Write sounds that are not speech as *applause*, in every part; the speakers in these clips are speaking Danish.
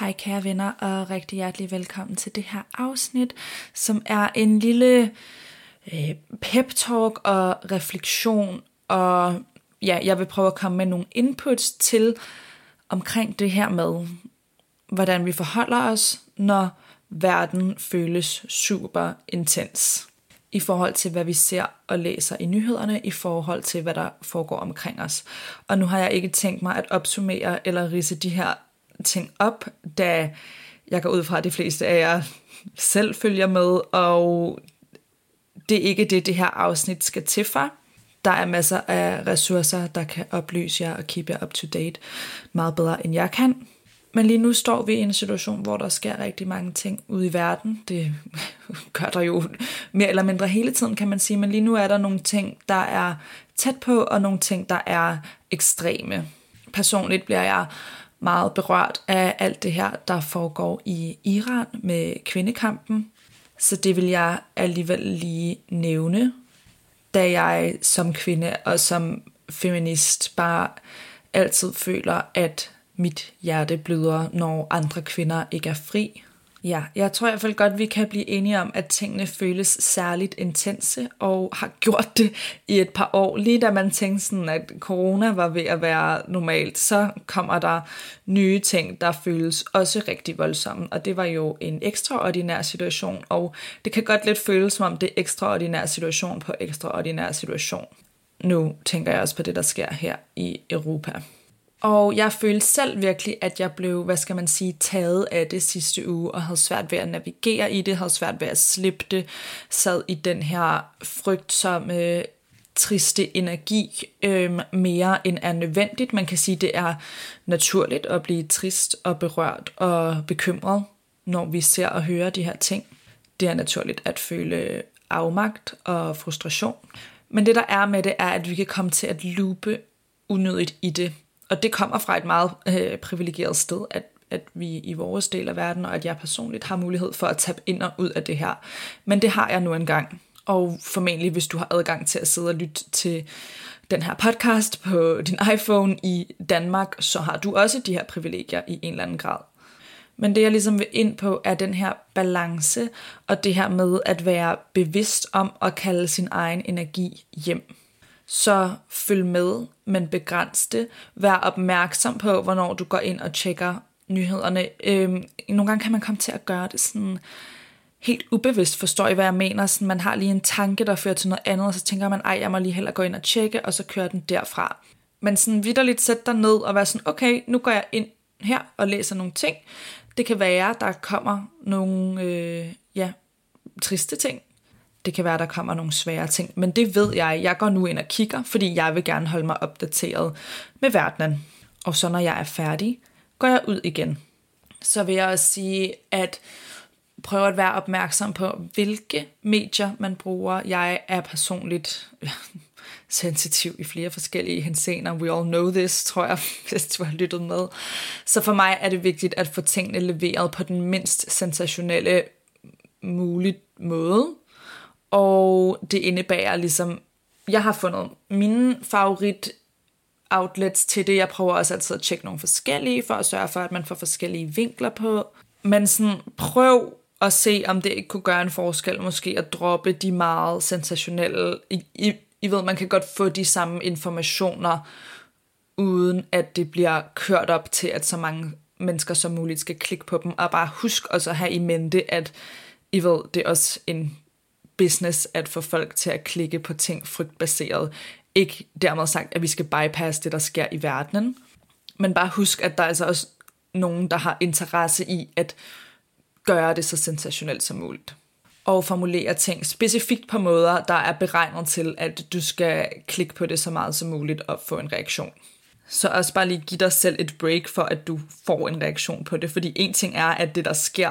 Hej kære venner, og rigtig hjertelig velkommen til det her afsnit, som er en lille øh, pep-talk og refleksion, og ja, jeg vil prøve at komme med nogle inputs til omkring det her med, hvordan vi forholder os, når verden føles super intens i forhold til, hvad vi ser og læser i nyhederne, i forhold til, hvad der foregår omkring os. Og nu har jeg ikke tænkt mig at opsummere eller rise de her ting op, da jeg går ud fra, at de fleste af jer selv følger med, og det er ikke det, det her afsnit skal til for. Der er masser af ressourcer, der kan oplyse jer og keep jer up to date meget bedre, end jeg kan. Men lige nu står vi i en situation, hvor der sker rigtig mange ting ude i verden. Det *laughs* gør der jo mere eller mindre hele tiden, kan man sige. Men lige nu er der nogle ting, der er tæt på, og nogle ting, der er ekstreme. Personligt bliver jeg meget berørt af alt det her, der foregår i Iran med kvindekampen. Så det vil jeg alligevel lige nævne, da jeg som kvinde og som feminist bare altid føler, at mit hjerte bløder, når andre kvinder ikke er fri. Ja, jeg tror i hvert fald godt, vi kan blive enige om, at tingene føles særligt intense, og har gjort det i et par år. Lige da man tænkte sådan, at corona var ved at være normalt, så kommer der nye ting, der føles også rigtig voldsomme. Og det var jo en ekstraordinær situation, og det kan godt lidt føles som om det er ekstraordinær situation på ekstraordinær situation. Nu tænker jeg også på det, der sker her i Europa. Og jeg følte selv virkelig, at jeg blev, hvad skal man sige, taget af det sidste uge, og havde svært ved at navigere i det, havde svært ved at slippe det, sad i den her frygtsomme, triste energi øh, mere end er nødvendigt. Man kan sige, det er naturligt at blive trist og berørt og bekymret, når vi ser og hører de her ting. Det er naturligt at føle afmagt og frustration. Men det der er med det, er, at vi kan komme til at loope unødigt i det og det kommer fra et meget øh, privilegeret sted, at, at vi i vores del af verden, og at jeg personligt har mulighed for at tabe ind og ud af det her. Men det har jeg nu engang. Og formentlig, hvis du har adgang til at sidde og lytte til den her podcast på din iPhone i Danmark, så har du også de her privilegier i en eller anden grad. Men det jeg ligesom vil ind på, er den her balance, og det her med at være bevidst om at kalde sin egen energi hjem så følg med, men begræns det. Vær opmærksom på, hvornår du går ind og tjekker nyhederne. Øhm, nogle gange kan man komme til at gøre det sådan helt ubevidst, forstår I, hvad jeg mener? Sådan, man har lige en tanke, der fører til noget andet, og så tænker man, ej, jeg må lige hellere gå ind og tjekke, og så kører den derfra. Men sådan vidderligt sæt dig ned og være sådan, okay, nu går jeg ind her og læser nogle ting. Det kan være, der kommer nogle øh, ja, triste ting, det kan være, der kommer nogle svære ting, men det ved jeg. Jeg går nu ind og kigger, fordi jeg vil gerne holde mig opdateret med verdenen. Og så når jeg er færdig, går jeg ud igen. Så vil jeg også sige, at prøve at være opmærksom på, hvilke medier man bruger. Jeg er personligt sensitiv i flere forskellige henseender. We all know this, tror jeg, *laughs* hvis du har lyttet med. Så for mig er det vigtigt at få tingene leveret på den mindst sensationelle mulige måde, og det indebærer ligesom, jeg har fundet mine favorit outlets til det. Jeg prøver også altid at tjekke nogle forskellige, for at sørge for, at man får forskellige vinkler på. Men sådan, prøv at se, om det ikke kunne gøre en forskel, måske at droppe de meget sensationelle. I, I, I ved, man kan godt få de samme informationer, uden at det bliver kørt op til, at så mange mennesker som muligt skal klikke på dem. Og bare husk også at have i mente, at I ved, det er også en business at få folk til at klikke på ting frygtbaseret. Ikke dermed sagt, at vi skal bypasse det, der sker i verdenen, men bare husk, at der er altså også nogen, der har interesse i at gøre det så sensationelt som muligt. og formulere ting specifikt på måder, der er beregnet til, at du skal klikke på det så meget som muligt og få en reaktion. Så også bare lige give dig selv et break for, at du får en reaktion på det. Fordi en ting er, at det, der sker,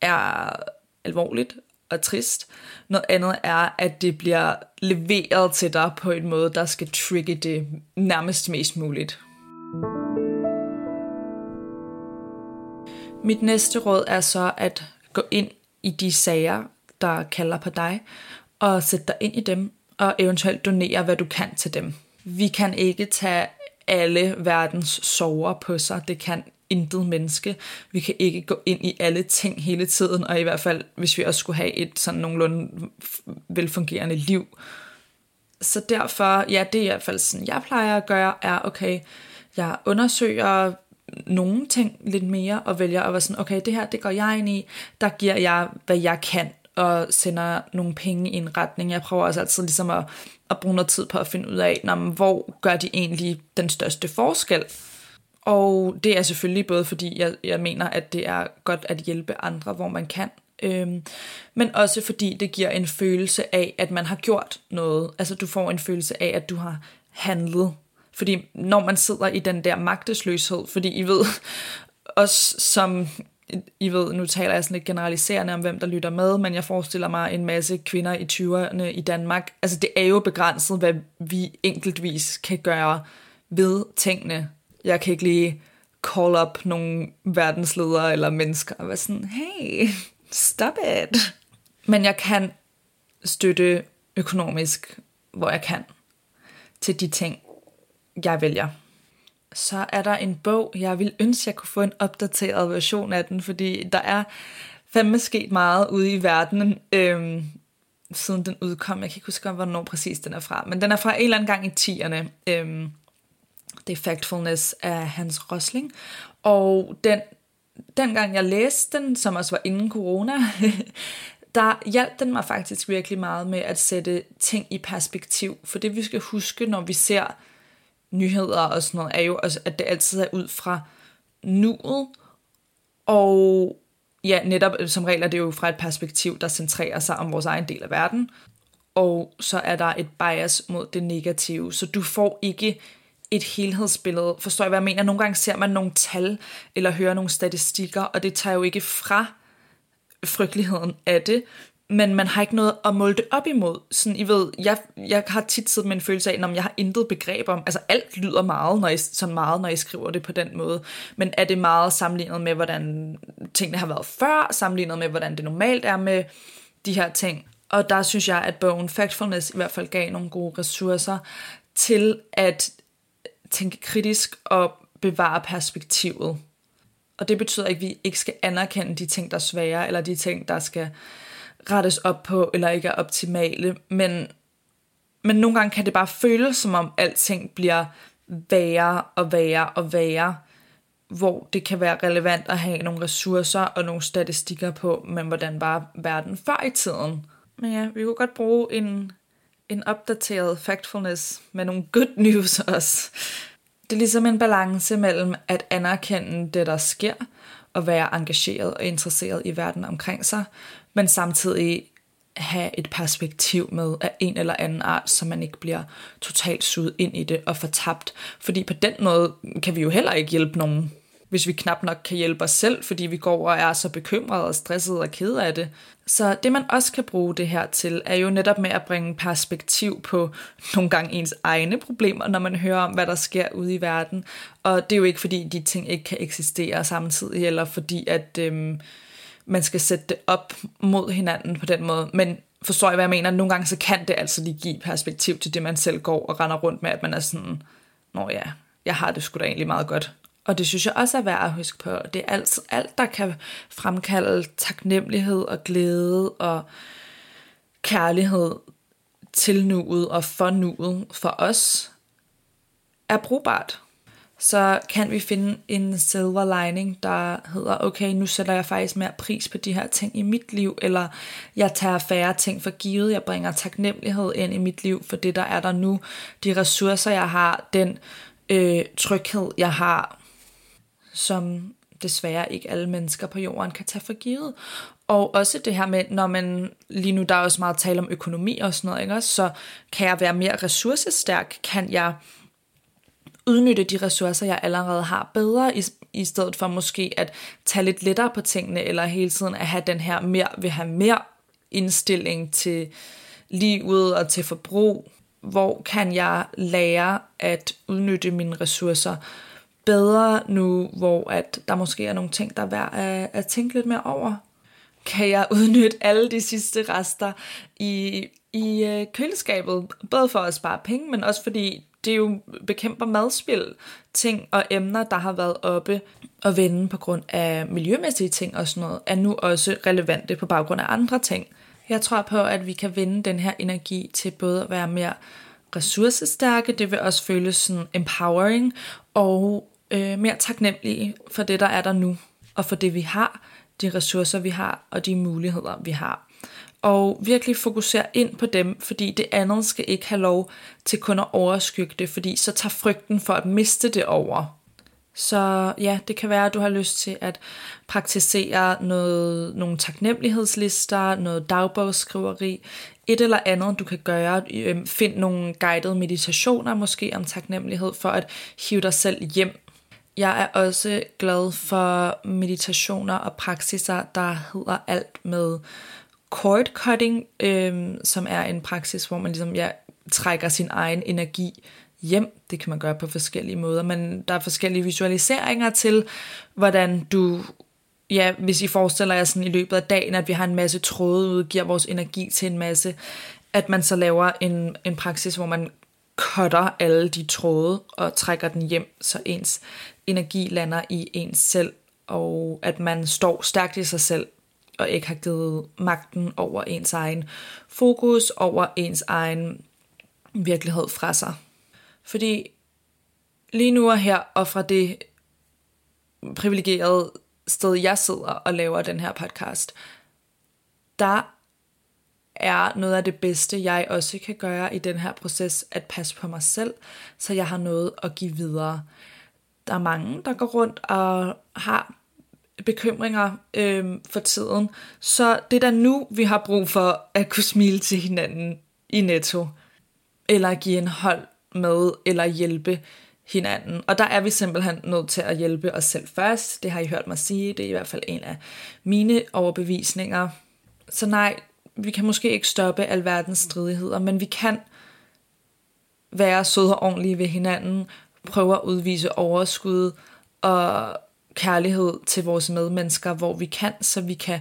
er alvorligt og trist. Noget andet er, at det bliver leveret til dig på en måde, der skal trigge det nærmest mest muligt. Mit næste råd er så at gå ind i de sager, der kalder på dig, og sætte dig ind i dem, og eventuelt donere, hvad du kan til dem. Vi kan ikke tage alle verdens sorger på sig. Det kan intet menneske. Vi kan ikke gå ind i alle ting hele tiden, og i hvert fald, hvis vi også skulle have et sådan nogenlunde velfungerende liv. Så derfor, ja, det er i hvert fald sådan, jeg plejer at gøre, er, okay, jeg undersøger nogle ting lidt mere, og vælger at være sådan, okay, det her, det går jeg ind i, der giver jeg, hvad jeg kan, og sender nogle penge i en retning. Jeg prøver også altid ligesom at, at bruge noget tid på at finde ud af, når, hvor gør de egentlig den største forskel. Og det er selvfølgelig både fordi, jeg, jeg mener, at det er godt at hjælpe andre, hvor man kan, øhm, men også fordi det giver en følelse af, at man har gjort noget. Altså du får en følelse af, at du har handlet. Fordi når man sidder i den der magtesløshed, fordi I ved, *laughs* os som i ved, nu taler jeg sådan lidt generaliserende om, hvem der lytter med, men jeg forestiller mig en masse kvinder i 20'erne i Danmark. Altså det er jo begrænset, hvad vi enkeltvis kan gøre ved tingene. Jeg kan ikke lige call up nogle verdensledere eller mennesker og være sådan, hey, stop it. Men jeg kan støtte økonomisk, hvor jeg kan, til de ting, jeg vælger så er der en bog, jeg vil ønske, jeg kunne få en opdateret version af den, fordi der er fandme sket meget ude i verdenen, øhm, siden den udkom. Jeg kan ikke huske, hvornår præcis den er fra, men den er fra en eller anden gang i 10'erne. Øhm, det er Factfulness af Hans Rosling, og den, dengang jeg læste den, som også var inden corona, *laughs* der hjalp den mig faktisk virkelig meget med at sætte ting i perspektiv. For det vi skal huske, når vi ser nyheder og sådan noget, er jo, også, at det altid er ud fra nuet, og ja, netop øh, som regel er det jo fra et perspektiv, der centrerer sig om vores egen del af verden, og så er der et bias mod det negative, så du får ikke et helhedsbillede. Forstår jeg, hvad jeg mener? Nogle gange ser man nogle tal, eller hører nogle statistikker, og det tager jo ikke fra frygteligheden af det, men man har ikke noget at måle det op imod. Sådan, I ved, jeg, jeg har tit siddet med en følelse af, at jeg har intet begreb om, altså alt lyder meget, når jeg, sådan meget, når jeg skriver det på den måde, men er det meget sammenlignet med, hvordan tingene har været før, sammenlignet med, hvordan det normalt er med de her ting. Og der synes jeg, at bogen Factfulness i hvert fald gav nogle gode ressourcer til at tænke kritisk og bevare perspektivet. Og det betyder ikke, at vi ikke skal anerkende de ting, der er svære, eller de ting, der skal rettes op på, eller ikke er optimale, men, men nogle gange kan det bare føles, som om alting bliver værre og værre og værre, hvor det kan være relevant at have nogle ressourcer og nogle statistikker på, men hvordan var verden før i tiden. Men ja, vi kunne godt bruge en, en opdateret factfulness med nogle good news også. Det er ligesom en balance mellem at anerkende det, der sker, og være engageret og interesseret i verden omkring sig, men samtidig have et perspektiv med af en eller anden art, så man ikke bliver totalt suget ind i det og fortabt. Fordi på den måde kan vi jo heller ikke hjælpe nogen, hvis vi knap nok kan hjælpe os selv, fordi vi går og er så bekymrede og stressede og kede af det. Så det man også kan bruge det her til, er jo netop med at bringe perspektiv på nogle gange ens egne problemer, når man hører om, hvad der sker ude i verden. Og det er jo ikke fordi, de ting ikke kan eksistere samtidig, eller fordi at... Øhm, man skal sætte det op mod hinanden på den måde. Men forstår jeg, hvad jeg mener? Nogle gange så kan det altså lige give perspektiv til det, man selv går og render rundt med, at man er sådan, nå ja, jeg har det sgu da egentlig meget godt. Og det synes jeg også er værd at huske på. Det er alt, alt der kan fremkalde taknemmelighed og glæde og kærlighed til nuet og for nuet for os, er brugbart så kan vi finde en silver lining, der hedder, okay, nu sætter jeg faktisk mere pris på de her ting i mit liv, eller jeg tager færre ting for givet, jeg bringer taknemmelighed ind i mit liv for det, der er der nu, de ressourcer, jeg har, den øh, tryghed, jeg har, som desværre ikke alle mennesker på jorden kan tage for givet. Og også det her med, når man lige nu, der er også meget tale om økonomi og sådan noget, ikke? så kan jeg være mere ressourcestærk, kan jeg udnytte de ressourcer, jeg allerede har bedre, i, i stedet for måske at tage lidt lettere på tingene, eller hele tiden at have den her mere, vil have mere indstilling til livet og til forbrug. Hvor kan jeg lære at udnytte mine ressourcer bedre nu, hvor at der måske er nogle ting, der er værd at, at tænke lidt mere over? Kan jeg udnytte alle de sidste rester i, i øh, køleskabet, både for at spare penge, men også fordi det jo bekæmper madspil, ting og emner, der har været oppe og vende på grund af miljømæssige ting og sådan noget, er nu også relevante på baggrund af andre ting. Jeg tror på, at vi kan vende den her energi til både at være mere ressourcestærke, det vil også føles sådan empowering, og øh, mere taknemmelige for det, der er der nu, og for det, vi har, de ressourcer, vi har, og de muligheder, vi har og virkelig fokusere ind på dem, fordi det andet skal ikke have lov til kun at overskygge det, fordi så tager frygten for at miste det over. Så ja, det kan være, at du har lyst til at praktisere noget, nogle taknemmelighedslister, noget dagbogsskriveri, et eller andet, du kan gøre. Øhm, find nogle guidede meditationer måske om taknemmelighed for at hive dig selv hjem. Jeg er også glad for meditationer og praksiser, der hedder alt med cord cutting, øh, som er en praksis, hvor man ligesom ja, trækker sin egen energi hjem. Det kan man gøre på forskellige måder, men der er forskellige visualiseringer til, hvordan du, ja, hvis I forestiller jer sådan i løbet af dagen, at vi har en masse tråde ud, giver vores energi til en masse, at man så laver en, en praksis, hvor man cutter alle de tråde og trækker den hjem, så ens energi lander i ens selv, og at man står stærkt i sig selv, og ikke har givet magten over ens egen fokus, over ens egen virkelighed fra sig. Fordi lige nu og her, og fra det privilegerede sted, jeg sidder og laver den her podcast, der er noget af det bedste, jeg også kan gøre i den her proces, at passe på mig selv, så jeg har noget at give videre. Der er mange, der går rundt og har bekymringer øh, for tiden. Så det er da nu, vi har brug for at kunne smile til hinanden i netto, eller give en hold med, eller hjælpe hinanden. Og der er vi simpelthen nødt til at hjælpe os selv først. Det har I hørt mig sige. Det er i hvert fald en af mine overbevisninger. Så nej, vi kan måske ikke stoppe alverdens stridigheder, men vi kan være søde og ordentlige ved hinanden, prøve at udvise overskud og kærlighed til vores medmennesker, hvor vi kan, så vi kan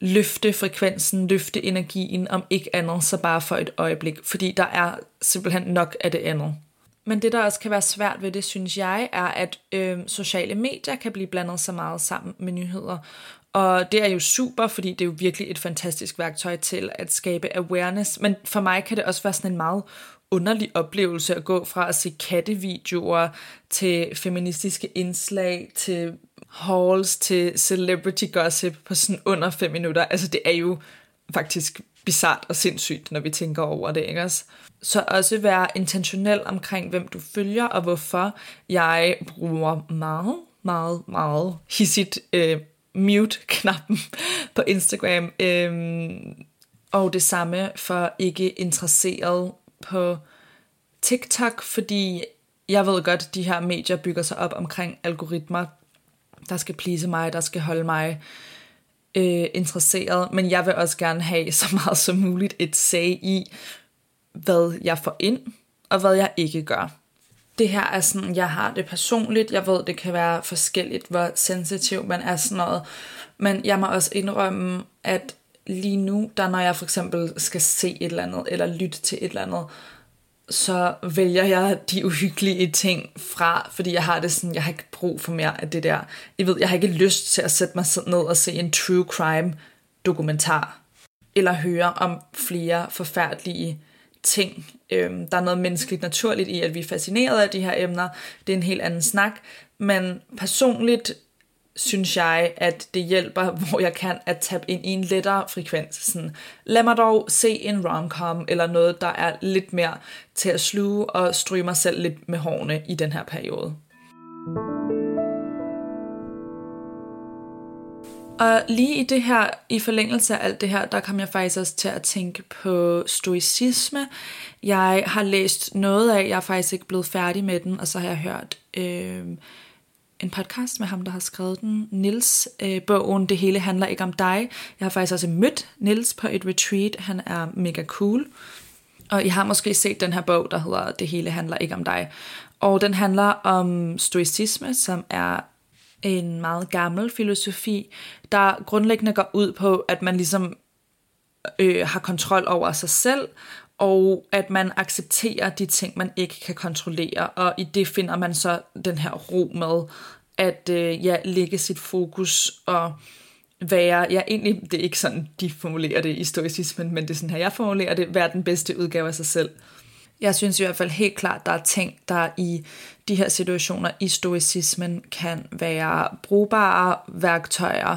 løfte frekvensen, løfte energien, om ikke andet, så bare for et øjeblik, fordi der er simpelthen nok af det andet. Men det, der også kan være svært ved det, synes jeg, er, at øh, sociale medier kan blive blandet så meget sammen med nyheder. Og det er jo super, fordi det er jo virkelig et fantastisk værktøj til at skabe awareness. Men for mig kan det også være sådan en meget underlig oplevelse at gå fra at se kattevideoer til feministiske indslag, til halls, til celebrity gossip på sådan under fem minutter. Altså det er jo faktisk bizart og sindssygt, når vi tænker over det, ikke også? Så også være intentionel omkring, hvem du følger, og hvorfor jeg bruger meget, meget, meget hissigt øh, mute-knappen *laughs* på Instagram. Øh, og det samme for ikke interesseret på TikTok, fordi jeg ved godt, at de her medier bygger sig op omkring algoritmer, der skal plise mig, der skal holde mig øh, interesseret, men jeg vil også gerne have så meget som muligt et sag i, hvad jeg får ind, og hvad jeg ikke gør. Det her er sådan, jeg har det personligt, jeg ved, det kan være forskelligt, hvor sensitiv man er sådan noget, men jeg må også indrømme, at lige nu, der når jeg for eksempel skal se et eller andet, eller lytte til et eller andet, så vælger jeg de uhyggelige ting fra, fordi jeg har det sådan, jeg har ikke brug for mere af det der. Jeg ved, jeg har ikke lyst til at sætte mig ned og se en true crime dokumentar, eller høre om flere forfærdelige ting. Øhm, der er noget menneskeligt naturligt i, at vi er fascineret af de her emner. Det er en helt anden snak. Men personligt synes jeg, at det hjælper, hvor jeg kan at tabe ind i en lettere frekvens. Sådan, lad mig dog se en romcom, eller noget, der er lidt mere til at sluge og stryge mig selv lidt med hårene i den her periode. Og lige i det her, i forlængelse af alt det her, der kom jeg faktisk også til at tænke på stoicisme. Jeg har læst noget af, jeg er faktisk ikke blevet færdig med den, og så har jeg hørt øh, en podcast med ham, der har skrevet den. Nils øh, bogen Det hele handler ikke om dig. Jeg har faktisk også mødt Nils på et retreat. Han er mega cool. Og I har måske set den her bog, der hedder Det hele handler ikke om dig. Og den handler om stoicisme, som er en meget gammel filosofi, der grundlæggende går ud på, at man ligesom øh, har kontrol over sig selv, og at man accepterer de ting, man ikke kan kontrollere, og i det finder man så den her ro med, at øh, ja, lægge sit fokus og være, ja egentlig, det er ikke sådan, de formulerer det i stoicismen, men det er sådan her, jeg formulerer det, være den bedste udgave af sig selv. Jeg synes i hvert fald helt klart, der er ting, der i de her situationer i stoicismen kan være brugbare værktøjer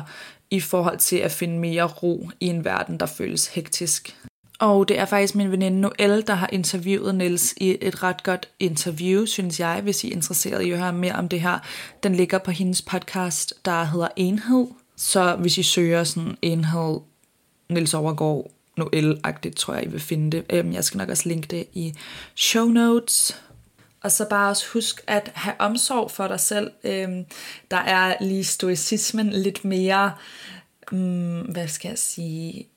i forhold til at finde mere ro i en verden, der føles hektisk. Og det er faktisk min veninde Noelle, der har interviewet Niels i et ret godt interview, synes jeg, hvis I er interesseret i at høre mere om det her. Den ligger på hendes podcast, der hedder Enhed. Så hvis I søger sådan Enhed Niels Overgaard Noelle-agtigt, tror jeg, I vil finde det. Øhm, jeg skal nok også linke det i show notes. Og så bare også husk at have omsorg for dig selv. Øhm, der er lige stoicismen lidt mere, mm, hvad skal jeg sige,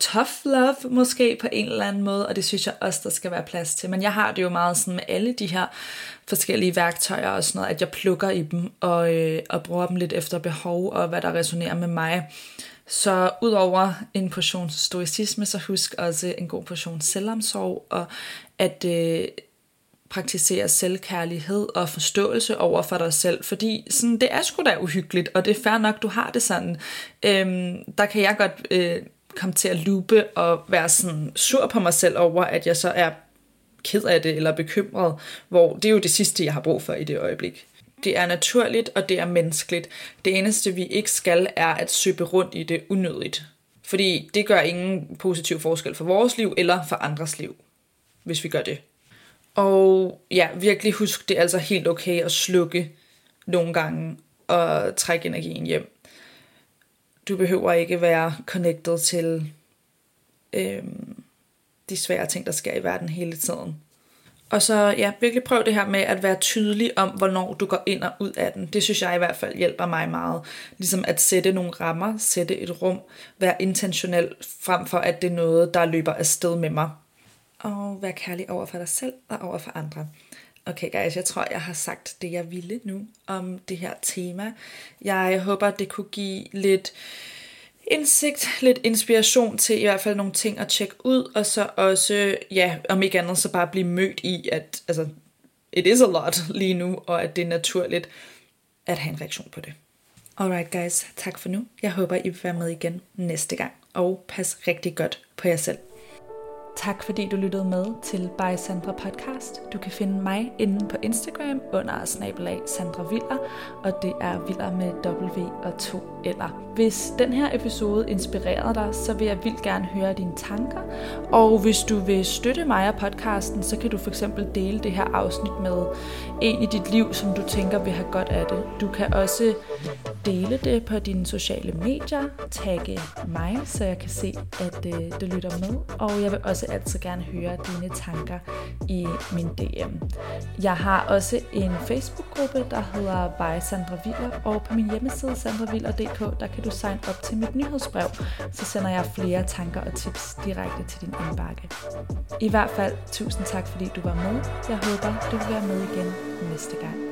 tough love måske på en eller anden måde, og det synes jeg også, der skal være plads til. Men jeg har det jo meget sådan med alle de her forskellige værktøjer og sådan noget, at jeg plukker i dem og, øh, og bruger dem lidt efter behov og hvad der resonerer med mig. Så udover en portion stoicisme, så husk også en god portion selvomsorg, og at øh, praktisere selvkærlighed og forståelse over for dig selv, fordi sådan, det er sgu da uhyggeligt, og det er fair nok, du har det sådan. Øhm, der kan jeg godt øh, komme til at lupe og være sådan sur på mig selv over, at jeg så er ked af det eller bekymret, hvor det er jo det sidste, jeg har brug for i det øjeblik. Det er naturligt, og det er menneskeligt. Det eneste, vi ikke skal, er at søbe rundt i det unødigt. Fordi det gør ingen positiv forskel for vores liv eller for andres liv, hvis vi gør det. Og ja, virkelig husk, det er altså helt okay at slukke nogle gange og trække energien hjem. Du behøver ikke være connected til øh, de svære ting, der sker i verden hele tiden. Og så ja, virkelig prøv det her med at være tydelig om, hvornår du går ind og ud af den. Det synes jeg i hvert fald hjælper mig meget. Ligesom at sætte nogle rammer, sætte et rum, være intentionel frem for, at det er noget, der løber afsted med mig. Og være kærlig over for dig selv og over for andre. Okay guys, jeg tror, jeg har sagt det, jeg ville nu om det her tema. Jeg håber, det kunne give lidt indsigt, lidt inspiration til i hvert fald nogle ting at tjekke ud, og så også, ja, om ikke andet, så bare blive mødt i, at altså, it is a lot lige nu, og at det er naturligt at have en reaktion på det. Alright guys, tak for nu. Jeg håber, I vil være med igen næste gang, og pas rigtig godt på jer selv. Tak fordi du lyttede med til By Sandra Podcast. Du kan finde mig inde på Instagram under snabelag Sandra Viller, og det er Viller med W og to eller. Hvis den her episode inspirerede dig, så vil jeg vildt gerne høre dine tanker. Og hvis du vil støtte mig og podcasten, så kan du for eksempel dele det her afsnit med en i dit liv, som du tænker vil have godt af det. Du kan også dele det på dine sociale medier, tagge mig, så jeg kan se, at øh, lytter med. Og jeg vil også altid gerne høre dine tanker i min DM. Jeg har også en Facebook-gruppe, der hedder By Sandra Viller, og på min hjemmeside sandraviller.dk, der kan du sign op til mit nyhedsbrev, så sender jeg flere tanker og tips direkte til din indbakke. I hvert fald, tusind tak fordi du var med. Jeg håber, du vil være med igen næste gang.